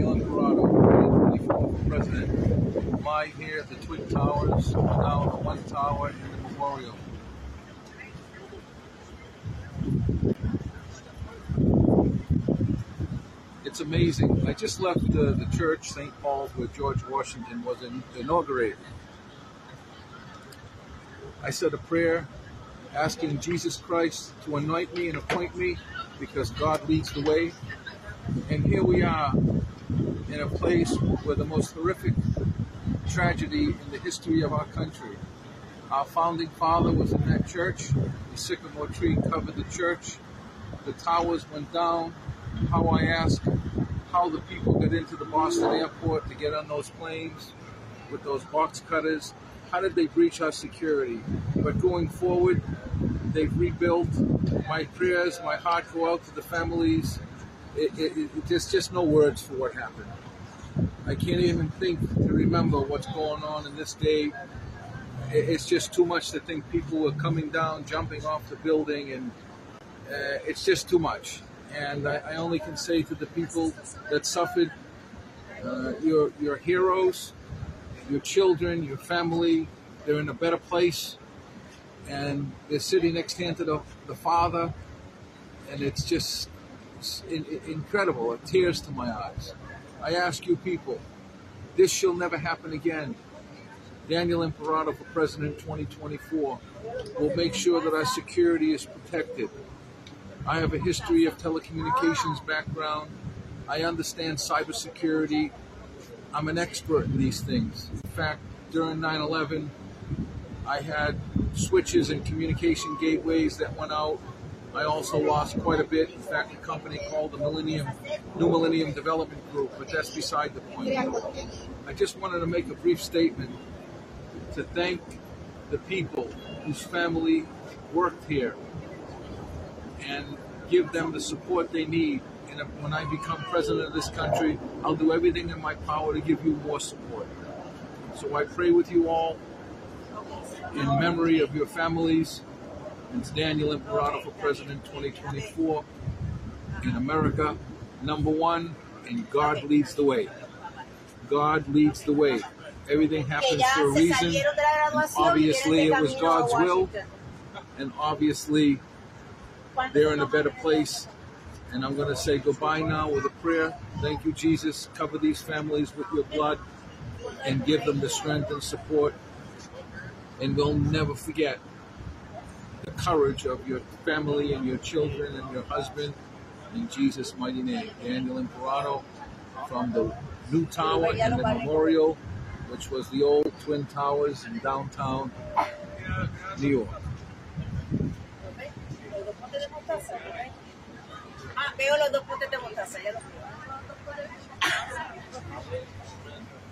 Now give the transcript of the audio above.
2024 for president. I here at the Twin Towers, now the one tower in the memorial? It's amazing. I just left the, the church, St. Paul's, where George Washington was in, inaugurated. I said a prayer asking Jesus Christ to anoint me and appoint me because God leads the way. And here we are in a place where the most horrific tragedy in the history of our country. Our founding father was in that church. The sycamore tree covered the church. The towers went down. How I ask how the people got into the Boston airport to get on those planes with those box cutters. How did they breach our security? But going forward, they've rebuilt. My prayers, my heart go out to the families. It, it, it, there's just no words for what happened. I can't even think to remember what's going on in this day. It's just too much to think people were coming down, jumping off the building, and uh, it's just too much. And I, I, only can say to the people that suffered, uh, you're, you're heroes, your children, your family, they're in a better place and they're sitting next hand to the, the father, and it's just incredible. It tears to my eyes. I ask you people, this shall never happen again. Daniel Imperato for President 2024 will make sure that our security is protected. I have a history of telecommunications background. I understand cybersecurity. I'm an expert in these things. In fact, during 9 11, I had switches and communication gateways that went out. I also lost quite a bit. In fact, a company called the Millennium New Millennium Development Group, but that's beside the point. I just wanted to make a brief statement to thank the people whose family worked here and give them the support they need. And when I become president of this country, I'll do everything in my power to give you more support. So I pray with you all in memory of your families. It's Daniel Imperato for President 2024 in America, number one, and God leads the way. God leads the way. Everything happens for a reason. And obviously, it was God's will, and obviously, they're in a better place. And I'm going to say goodbye now with a prayer. Thank you, Jesus. Cover these families with your blood and give them the strength and support and we'll never forget the courage of your family and your children and your husband. In Jesus' mighty name, Daniel Imperato from the new tower in the memorial, which was the old Twin Towers in downtown New York. Ah, veo los dos de